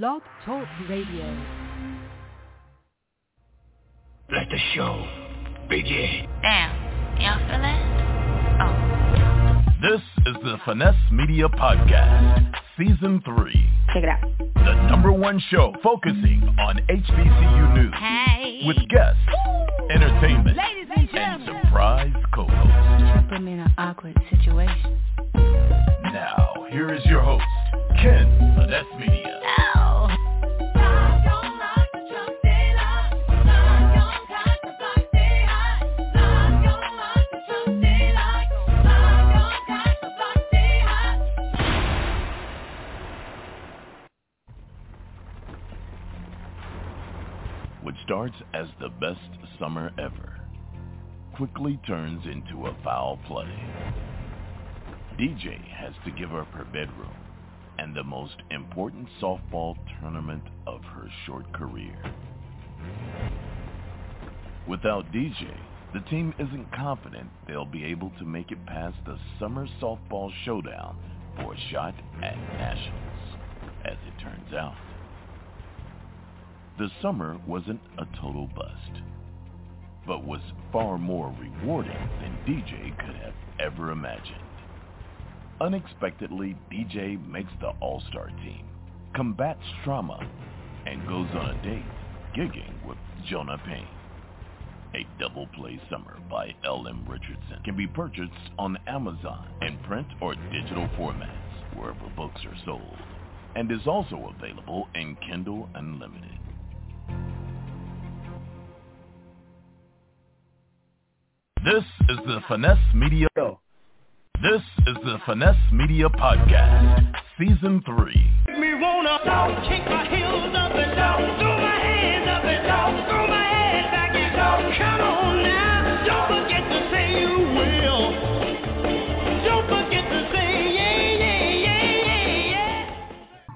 Blog Talk Radio. Let the show begin. Damn, y'all feel it? Oh. This is the Finesse Media Podcast, Season 3. Check it out. The number one show focusing on HBCU news. Hey. With guests, entertainment, Ladies and and surprise co-hosts. You put me in an awkward situation. Now, here is your host, Ken Finesse Media. What starts as the best summer ever quickly turns into a foul play. DJ has to give up her bedroom and the most important softball tournament of her short career. Without DJ, the team isn't confident they'll be able to make it past the summer softball showdown for a shot at nationals, as it turns out. The summer wasn't a total bust, but was far more rewarding than DJ could have ever imagined. Unexpectedly, DJ makes the All-Star team, combats trauma, and goes on a date, gigging with Jonah Payne. A double play summer by L.M. Richardson can be purchased on Amazon in print or digital formats wherever books are sold, and is also available in Kindle Unlimited. This is the Finesse Media. This is the Finesse Media Podcast, Season 3.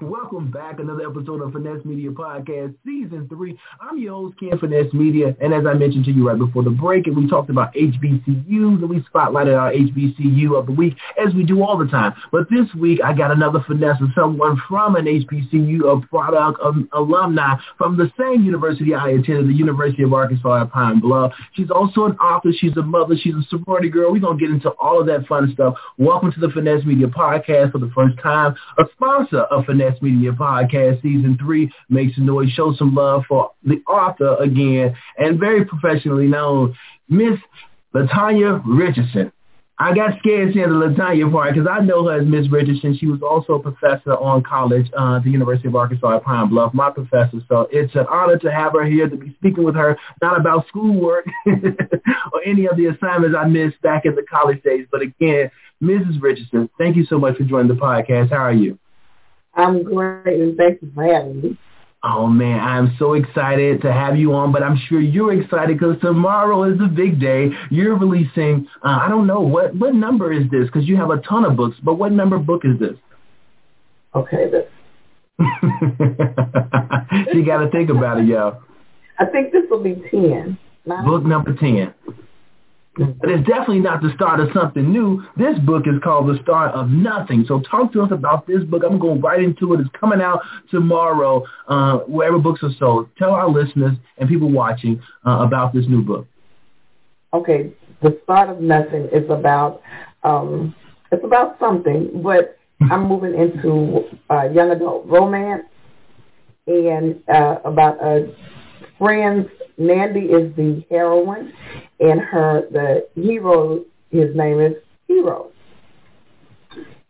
Welcome back. Another episode of Finesse Media Podcast, Season 3. I'm your host, Ken Finesse Media. And as I mentioned to you right before the break, and we talked about HBCUs, and we spotlighted our HBCU of the week, as we do all the time. But this week, I got another finesse of someone from an HBCU, a product of alumni from the same university I attended, the University of Arkansas at Pine Bluff. She's also an author. She's a mother. She's a sorority girl. We're going to get into all of that fun stuff. Welcome to the Finesse Media Podcast for the first time. A sponsor of Finesse Media Podcast Season 3. Make some noise. Show some love for the author again and very professionally known, Miss Latonya Richardson. I got scared saying the Latonya part because I know her as Miss Richardson. She was also a professor on college uh, the University of Arkansas at Pine Bluff, my professor. So it's an honor to have her here to be speaking with her, not about schoolwork or any of the assignments I missed back in the college days. But again, Mrs. Richardson, thank you so much for joining the podcast. How are you? I'm great, and thank you for having me. Oh man, I'm so excited to have you on, but I'm sure you're excited because tomorrow is a big day. You're releasing, uh, I don't know, what, what number is this? Because you have a ton of books, but what number book is this? Okay, this. you got to think about it, yo. I think this will be 10. Book number 10. But it's definitely not the start of something new. This book is called The Start of Nothing. So talk to us about this book. I'm going right into it. It's coming out tomorrow, uh, wherever books are sold. Tell our listeners and people watching uh, about this new book. Okay, the start of nothing is about, um, it's about something, but I'm moving into uh, young adult romance and uh, about a friends. Nandy is the heroine, and her the hero. His name is Hero,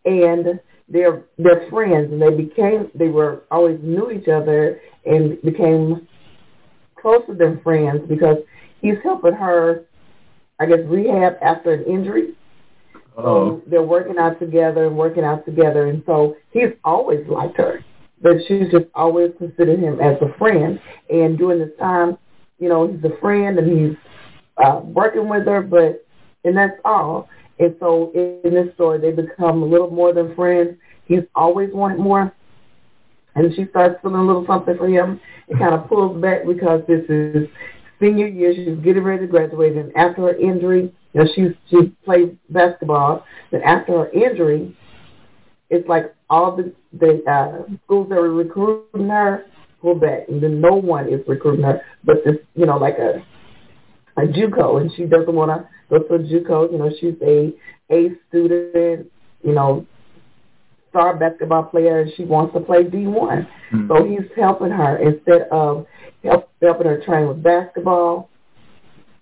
and they're they're friends, and they became they were always knew each other and became closer than friends because he's helping her, I guess, rehab after an injury. Uh-huh. So they're working out together and working out together, and so he's always liked her, but she's just always considered him as a friend. And during this time, you know, he's a friend and he's uh, working with her, but and that's all. And so in this story, they become a little more than friends. He's always wanted more, and she starts feeling a little something for him. It kind of pulls back because this is senior year. She's getting ready to graduate, and after her injury, you know, she's she played basketball. Then after her injury, it's like all the the uh, schools that were recruiting her pulled back, and then no one is recruiting her, but this, you know, like a a JUCO, and she doesn't want to go to a JUCO. You know, she's a A student, you know, star basketball player, and she wants to play D1. Mm-hmm. So he's helping her instead of help, helping her train with basketball.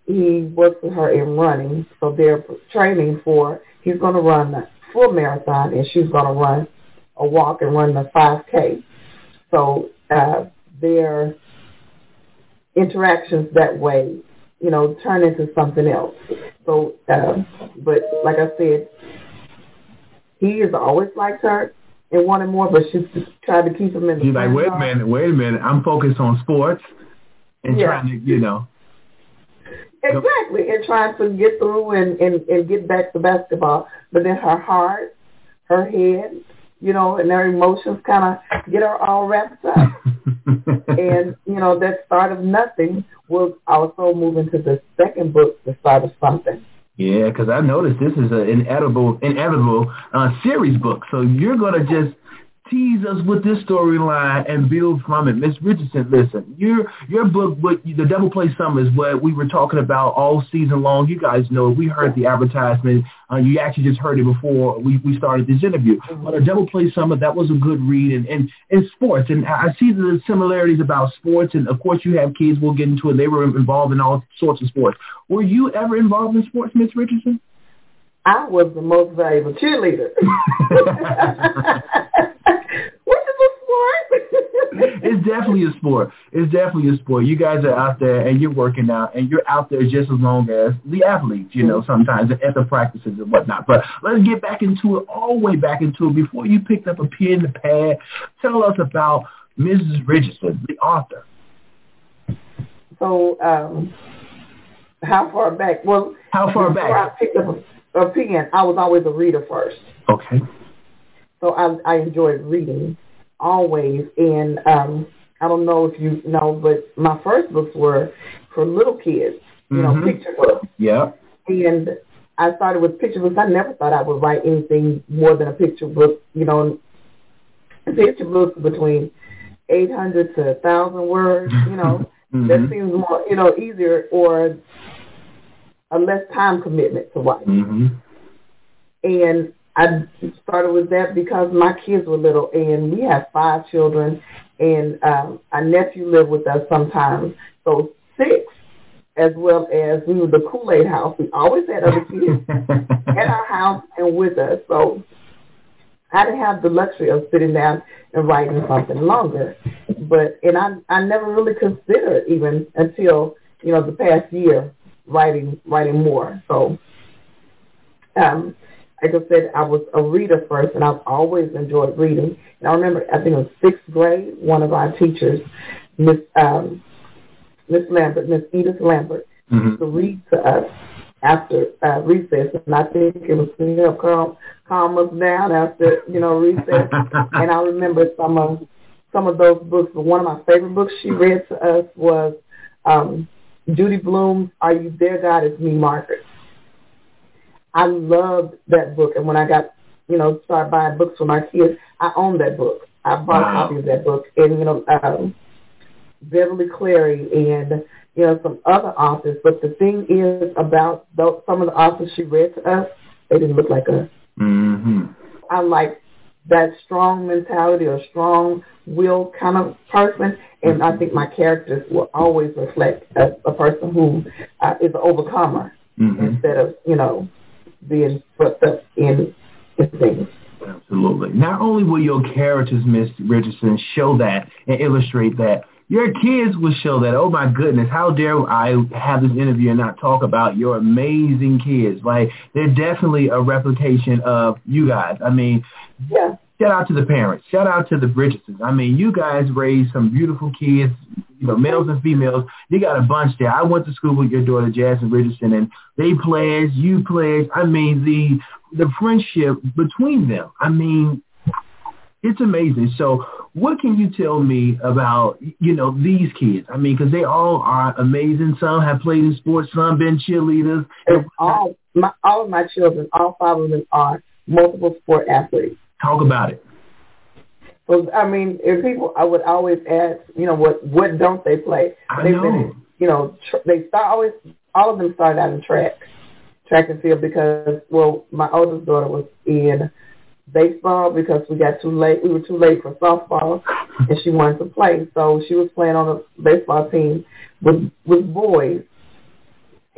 He works with her in running, so they're training for. He's going to run the full marathon, and she's going to run a walk and run the 5K. So uh, their interactions that way, you know, turn into something else. So, uh, but like I said, he has always liked her and wanted more, but she's tried to keep him in the. He's like, wait a minute, wait a minute. I'm focused on sports and yeah. trying to, you know. Exactly, and trying to get through and, and, and get back to basketball. But then her heart, her head, you know, and their emotions kind of get her all wrapped up. and, you know, that start of nothing will also move into the second book, the start of something. Yeah, because I noticed this is an inevitable, inevitable uh, series book. So you're going to just tease us with this storyline and build from it. Miss Richardson, listen, your your book, what the Double Play Summer is what we were talking about all season long. You guys know we heard the advertisement. Uh, you actually just heard it before we, we started this interview. But a Double Play Summer, that was a good read. And, and, and sports, and I see the similarities about sports. And, of course, you have kids. We'll get into it. They were involved in all sorts of sports. Were you ever involved in sports, Miss Richardson? I was the most valuable cheerleader. it's definitely a sport. It's definitely a sport. You guys are out there and you're working out and you're out there just as long as the athletes, you know, sometimes at the practices and whatnot. But let's get back into it, all the way back into it. Before you picked up a pen and pad, tell us about Mrs. Richardson, the author. So, um, how far back? Well, how far back? I picked up a, a pen. I was always a reader first. Okay. So I, I enjoyed reading always. And um, I don't know if you know, but my first books were for little kids, you mm-hmm. know, picture books. Yeah. And I started with picture books. I never thought I would write anything more than a picture book, you know, picture books between 800 to 1,000 words, you know. mm-hmm. That seems more, you know, easier or a less time commitment to write. Mm-hmm. And I started with that because my kids were little, and we have five children, and um, our nephew lived with us sometimes. So six, as well as we were the Kool-Aid house. We always had other kids at our house and with us. So I didn't have the luxury of sitting down and writing something longer. But and I I never really considered even until you know the past year writing writing more. So um like I said, I was a reader first, and I've always enjoyed reading. And I remember, I think it was sixth grade, one of our teachers, Miss um, Miss Lambert, Miss Edith Lambert, mm-hmm. used to read to us after uh, recess, and I think it was to help calm calm us down after you know recess. and I remember some of some of those books. But one of my favorite books she read to us was um, Judy Blume's "Are You There, God? Is Me, Margaret." I loved that book, and when I got, you know, started buying books for my kids, I owned that book. I bought wow. a copy of that book, and you know, um, Beverly Cleary and you know some other authors. But the thing is about those, some of the authors she read to us, they didn't look like us. Mm-hmm. I like that strong mentality or strong will kind of person, and I think my characters will always reflect a, a person who uh, is an overcomer mm-hmm. instead of you know being swept up in, in things. Absolutely. Not only will your characters, Miss Richardson, show that and illustrate that, your kids will show that. Oh my goodness, how dare I have this interview and not talk about your amazing kids? Like they're definitely a replication of you guys. I mean, yeah. Shout out to the parents. Shout out to the Bridgesons. I mean, you guys raised some beautiful kids, you know, males and females. You got a bunch there. I went to school with your daughter, Jasmine Richardson, and they pledged, you pledged. I mean, the the friendship between them. I mean, it's amazing. So what can you tell me about, you know, these kids? I mean, because they all are amazing. Some have played in sports. Some been cheerleaders. All, my, all of my children, all five of them are multiple sport athletes. Talk about it. So I mean, if people, I would always ask, you know, what what don't they play? I They've know. been, you know, tr- they start always. All of them started out in track, track and field because well, my oldest daughter was in baseball because we got too late. We were too late for softball, and she wanted to play, so she was playing on a baseball team with with boys.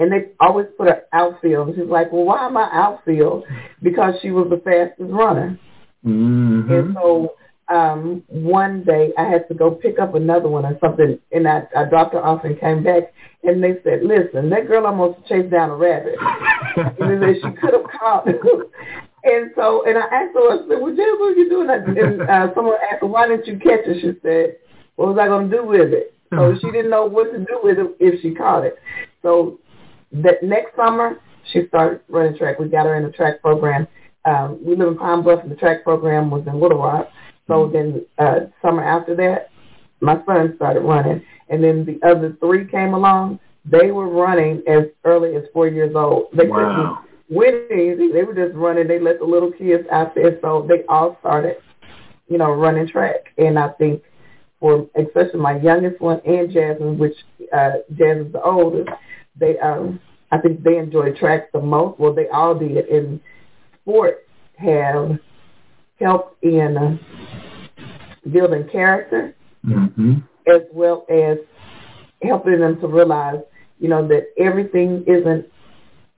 And they always put her outfield. And she's like, well, why am I outfield? Because she was the fastest runner. Mm-hmm. And so um, one day I had to go pick up another one or something, and I, I dropped her off and came back, and they said, listen, that girl almost chased down a rabbit. and they said she could have caught it And so, and I asked her, I said, well, Jen, what are you doing? And uh, someone asked her, why didn't you catch it? She said, what was I going to do with it? So she didn't know what to do with it if she caught it. So that next summer, she started running track. We got her in the track program. Um, we live in Pine Bluff, and the track program was in Little Rock. So then uh, summer after that, my son started running, and then the other three came along. They were running as early as four years old. They Wow. couldn't win anything. They were just running. They let the little kids out there, so they all started, you know, running track. And I think for especially my youngest one and Jasmine, which uh, Jasmine's the oldest, they um I think they enjoy track the most. Well, they all did, and sports have helped in uh, building character Mm-hmm. as well as helping them to realize, you know, that everything isn't,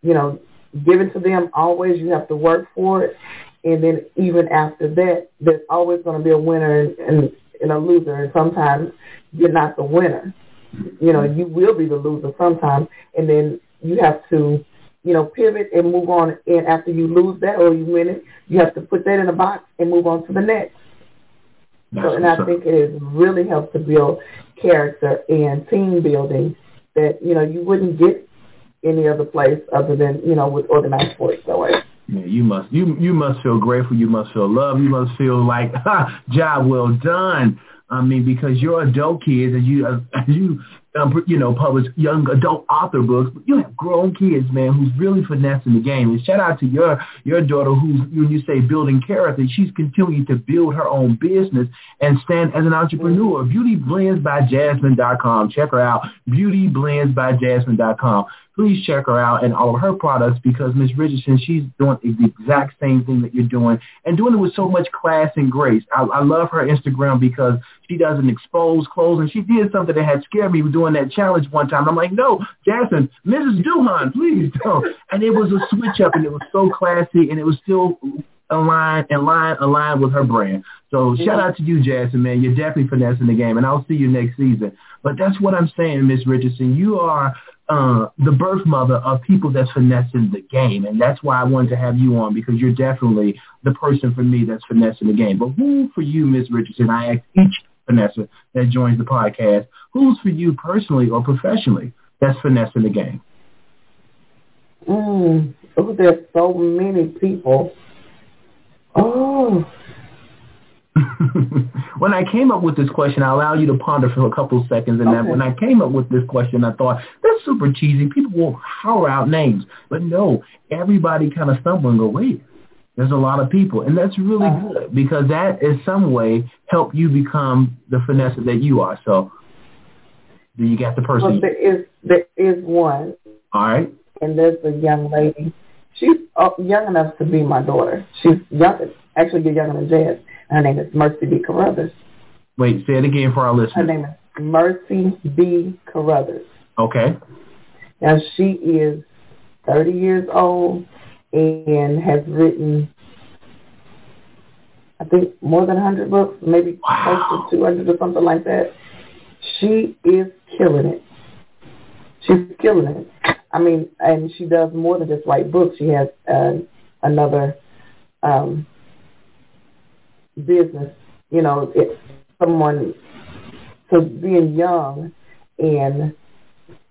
you know, given to them always. You have to work for it. And then even after that, there's always going to be a winner and, and, and a loser. And sometimes you're not the winner. You know, you will be the loser sometimes. And then you have to, you know, pivot and move on. And after you lose that or you win it, you have to put that in a box and move on to the next. That's So, and I think it has really helped to build character and team building that, you know, you wouldn't get any other place other than, you know, with organized sports that way. Yeah, you must you you must feel grateful. You must feel love. You must feel like ha, job well done. I mean, because your adult kids, and you as you um, you know publish young adult author books, but you have grown kids, man, who's really finessing the game. And shout out to your your daughter, who's when you say building character, she's continuing to build her own business and stand as an entrepreneur. BeautyBlendsByJasmine.com. Check her out. BeautyBlendsByJasmine.com please check her out and all of her products because Miss Richardson, she's doing the exact same thing that you're doing and doing it with so much class and grace. I, I love her Instagram because she doesn't expose clothes and she did something that had scared me doing that challenge one time. I'm like, no, Jasmine, Mrs. Duhan, please don't. And it was a switch up and it was so classy and it was still aligned line aligned with her brand. So shout out to you, Jasmine, man. You're definitely finessing the game, and I'll see you next season. But that's what I'm saying, Miss Richardson. You are uh, the birth mother of people that's finessing the game, and that's why I wanted to have you on because you're definitely the person for me that's finessing the game. But who for you, Miss Richardson? I ask each Vanessa that joins the podcast, who's for you personally or professionally that's finessing the game? Mm. Oh, there's so many people. Oh, when I came up with this question, I allow you to ponder for a couple of seconds. And then Okay. when I came up with this question, I thought, that's super cheesy. People will holler out names. But no, everybody kind of stumble and go, wait, there's a lot of people. And that's really Uh-huh. good because that is some way help you become the finesse that you are. So do you got the well, person? there is there is one, All right. and there's a young lady. She's uh, young enough to be my daughter. She's young, actually, you're younger than Jazz. Her name is Mercy B. Carruthers. Wait, say it again for our listeners. Her name is Mercy B. Carruthers. Okay. Now she is 30 years old and has written, I think, more than 100 books, maybe Wow. close to 200 or something like that. She is killing it. She's killing it. I mean, and she does more than just write books. She has uh, another um, business. You know, it's someone. So being young and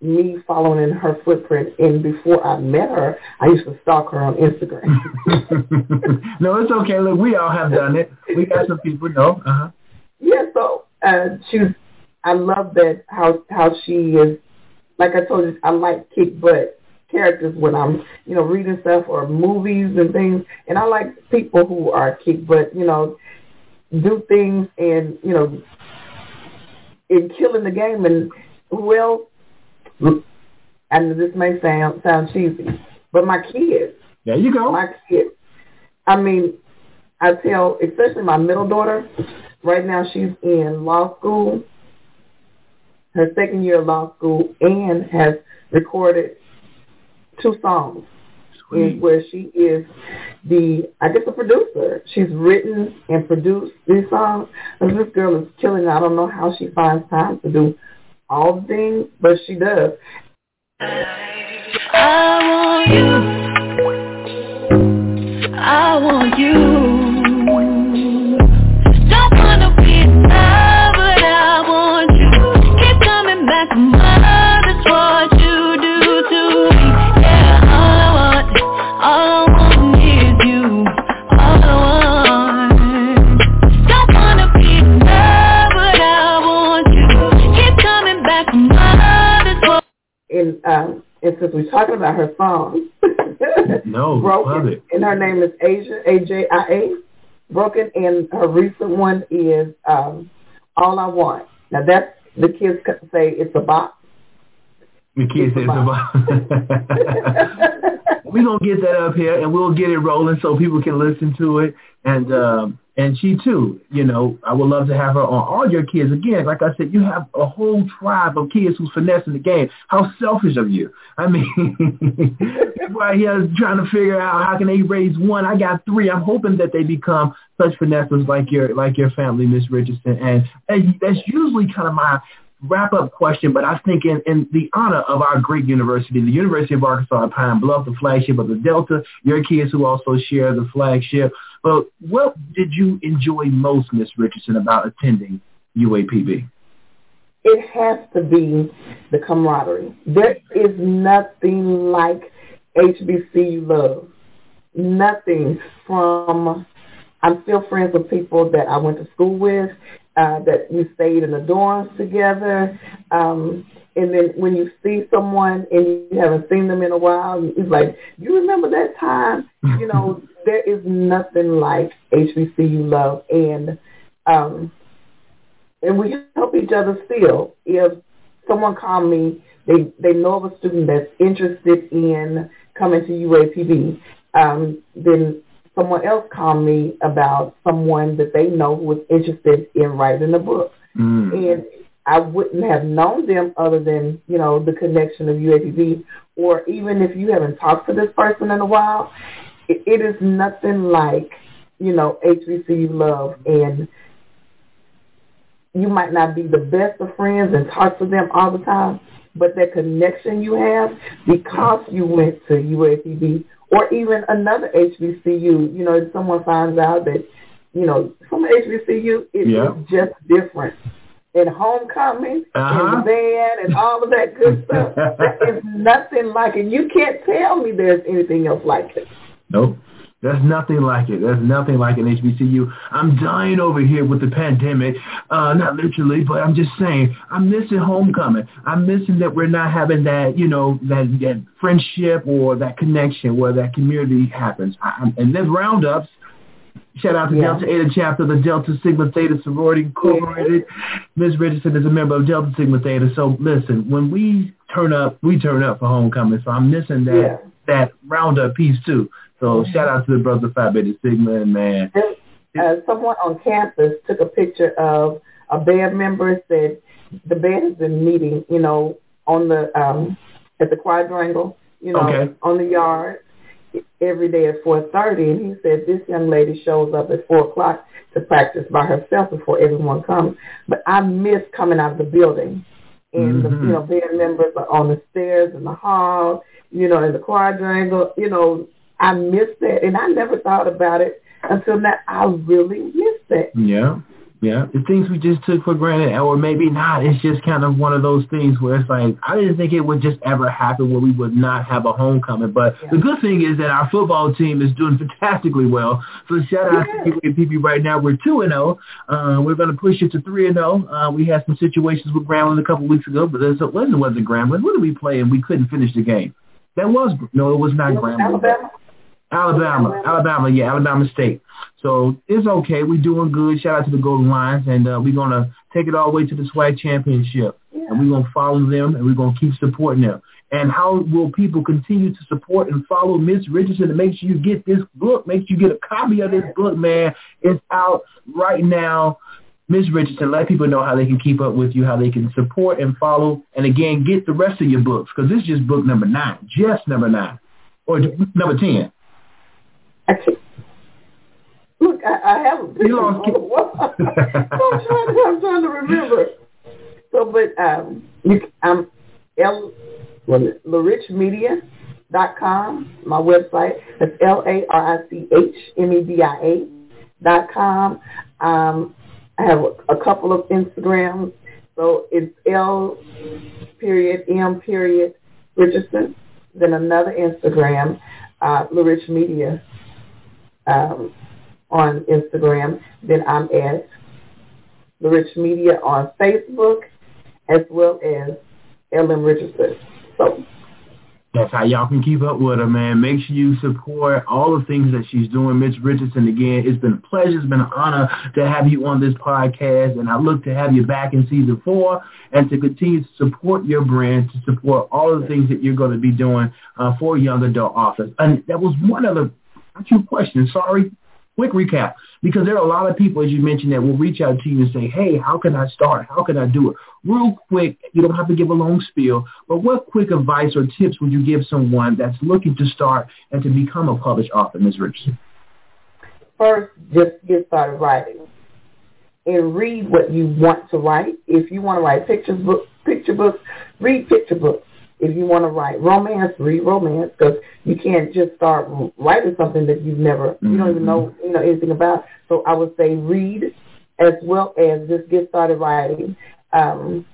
me following in her footprint. And before I met her, I used to stalk her on Instagram. no, it's okay. Look, we all have done it. We got some people. No. Uh huh. yeah, so uh, she was. I love that how how she is. Like I told you, I like kick butt characters when I'm you know reading stuff or movies and things, and I like people who are kick butt. You know, do things and you know in killing the game and well and this may sound sound cheesy but my kids there you go my kids i mean i tell especially my middle daughter right now she's in law school her second year of law school and has recorded two songs in where she is the I guess a producer. She's written and produced these songs. And this girl is killing. I don't know how she finds time to do all things, but she does. I want you. I want you. Since we're talking about her songs, No, Broken, love it. and her name is Ajia A J I A. Broken, and her recent one is um, All I Want. Now that's the kids say it's a bop. The kids says about. We're gonna get that up here and we'll get it rolling so people can listen to it. And um and she too, you know, I would love to have her on all your kids. Again, like I said, you have a whole tribe of kids who's finessing the game. How selfish of you. I mean right here trying to figure out how can they raise one. I got three. I'm hoping that they become such finessers like your like your family, Miss Richardson. And, and that's usually kind of my wrap up question, but I think in, in the honor of our great university, the University of Arkansas at Pine Bluff, the flagship of the Delta, your kids who also share the flagship. But what did you enjoy most, Miss Richardson, about attending UAPB? It has to be the camaraderie. There is nothing like HBCU love. Nothing from, I'm still friends with people that I went to school with, uh, that we stayed in the dorms together. Um, and then when you see someone and you haven't seen them in a while, it's like, you remember that time? You know, there is nothing like HBCU love. And, um, and we help each other still. If someone called me, they, they know of a student that's interested in coming to UAPB, um, then someone else called me about someone that they know who was interested in writing a book. Mm. And I wouldn't have known them other than, you know, the connection of UAPB. Or even if you haven't talked to this person in a while, it, it is nothing like, you know, HBCU love. And you might not be the best of friends and talk to them all the time, but that connection you have because you went to UAPB or even another HBCU, you know, if someone finds out that, you know, from HBCU, it is Yeah. just different. And homecoming Uh-huh. and the band and all of that good stuff, there is nothing like it. You can't tell me there's anything else like it. Nope. There's nothing like it. There's nothing like an HBCU. I'm dying over here with the pandemic. Uh, not literally, but I'm just saying, I'm missing homecoming. I'm missing that we're not having that, you know, that, that friendship or that connection where that community happens. I, and then roundups, Shout out to Yeah. Delta Eta chapter, the Delta Sigma Theta Sorority Incorporated. Ms. Richardson is a member of Delta Sigma Theta. So listen, when we turn up, we turn up for homecoming. So I'm missing that Yeah. that roundup piece too. So shout out to the brother Phi Beta Sigma and man. Uh, someone on campus took a picture of a band member and said the band has been meeting, you know, on the um at the quadrangle, you know, Okay. on the yard every day at four thirty and he said this young lady shows up at four o'clock to practice by herself before everyone comes. But I miss coming out of the building. And the Mhm. you know, band members are on the stairs in the hall, you know, in the quadrangle, you know, I miss that and I never thought about it until now. I really miss that. Yeah. Yeah. The things we just took for granted or maybe not. It's just kind of one of those things where it's like I didn't think it would just ever happen where we would not have a homecoming. But Yeah. the good thing is that our football team is doing fantastically well. So shout out Yeah. to UAPB right now. We're two and zero. Uh, we're going to push it to three and zero. Uh, we had some situations with Grambling a couple weeks ago, but it wasn't wasn't Grambling. What did we play and we couldn't finish the game? That was no, it was not Grambling. Alabama. Alabama, Alabama, yeah, Alabama State. So it's okay. We're doing good. Shout out to the Golden Lions, and uh, we're gonna take it all the way to the SWAC championship, Yeah. and we're gonna follow them, and we're gonna keep supporting them. And how will people continue to support and follow Miss Richardson? And make sure you get this book. Make sure you get a copy of this book, man. It's out right now. Miss Richardson, let people know how they can keep up with you, how they can support and follow, and again, get the rest of your books because this is just book number nine, just number nine, or number ten. Actually, look, I, I have a picture. You on. I'm trying to, I'm trying to remember. So, but um, you, I'm L, larichmedia.com, my website. That's L-A-R-I-C-H-M-E-D-I-A dot com. Um, I have a, a couple of Instagrams. So it's L period M period Richardson. Then another Instagram, uh, LaRich Media um, on Instagram. Then I'm at The Rich Media on Facebook as well as LM Richardson. So That's how y'all can keep up with her, man. Make sure you support all the things that she's doing. Miss Richardson, again, it's been a pleasure. It's been an honor to have you on this podcast, and I look to have you back in season four and to continue to support your brand, to support all the things that you're going to be doing uh, for young adult authors. And that was one other, two questions, sorry, quick recap, because there are a lot of people, as you mentioned, that will reach out to you and say, hey, how can I start? How can I do it? Real quick, you don't have to give a long spiel, but what quick advice or tips would you give someone that's looking to start and to become a published author, Ms. Richardson? first, just get started writing and read what you want to write. If you want to write pictures book, picture books, read picture books. If you want to write romance, read romance because you can't just start writing something that you've never, you don't even know, you know anything about. So I would say read as well as just get started writing. Um,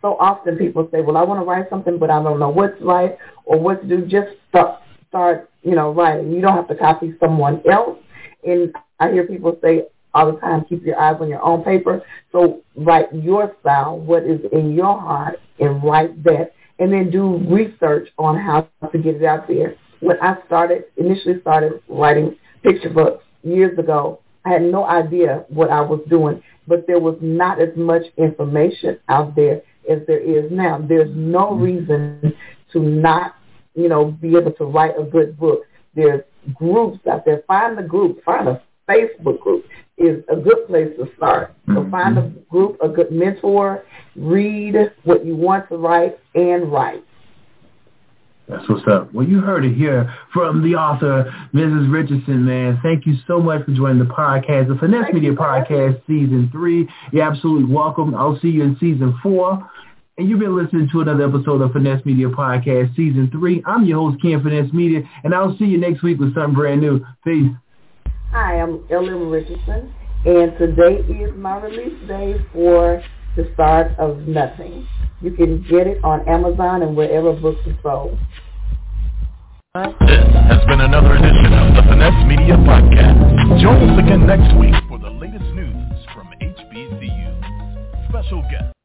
so often people say, well, I want to write something, but I don't know what to write or what to do. Just start, start, you know, writing. You don't have to copy someone else. And I hear people say all the time, keep your eyes on your own paper. So write your style, what is in your heart, and write that. And then do research on how to get it out there. When I started, initially started writing picture books years ago, I had no idea what I was doing, but there was not as much information out there as there is now. There's no mm-hmm. reason to not, you know, be able to write a good book. There's groups out there. Find the group. Find a Facebook group is a good place to start. So mm-hmm. find a group, a good mentor, read what you want to write, and write. That's what's up. Well, you heard it here from the author, Mrs. Richardson, man. Thank you so much for joining the podcast, the Finesse Thank Media Podcast Season 3. You're absolutely welcome. I'll see you in Season 4. And you've been listening to another episode of Finesse Media Podcast Season 3. I'm your host, Ken Finesse Media, and I'll see you next week with something brand new. Peace. Hi, I'm L.M. Richardson, and today is my release day for The Start of Nothing. You can get it on Amazon and wherever books are sold. This has been another edition of the Finesse Media Podcast. Join us again next week for the latest news from HBCU. Special guest.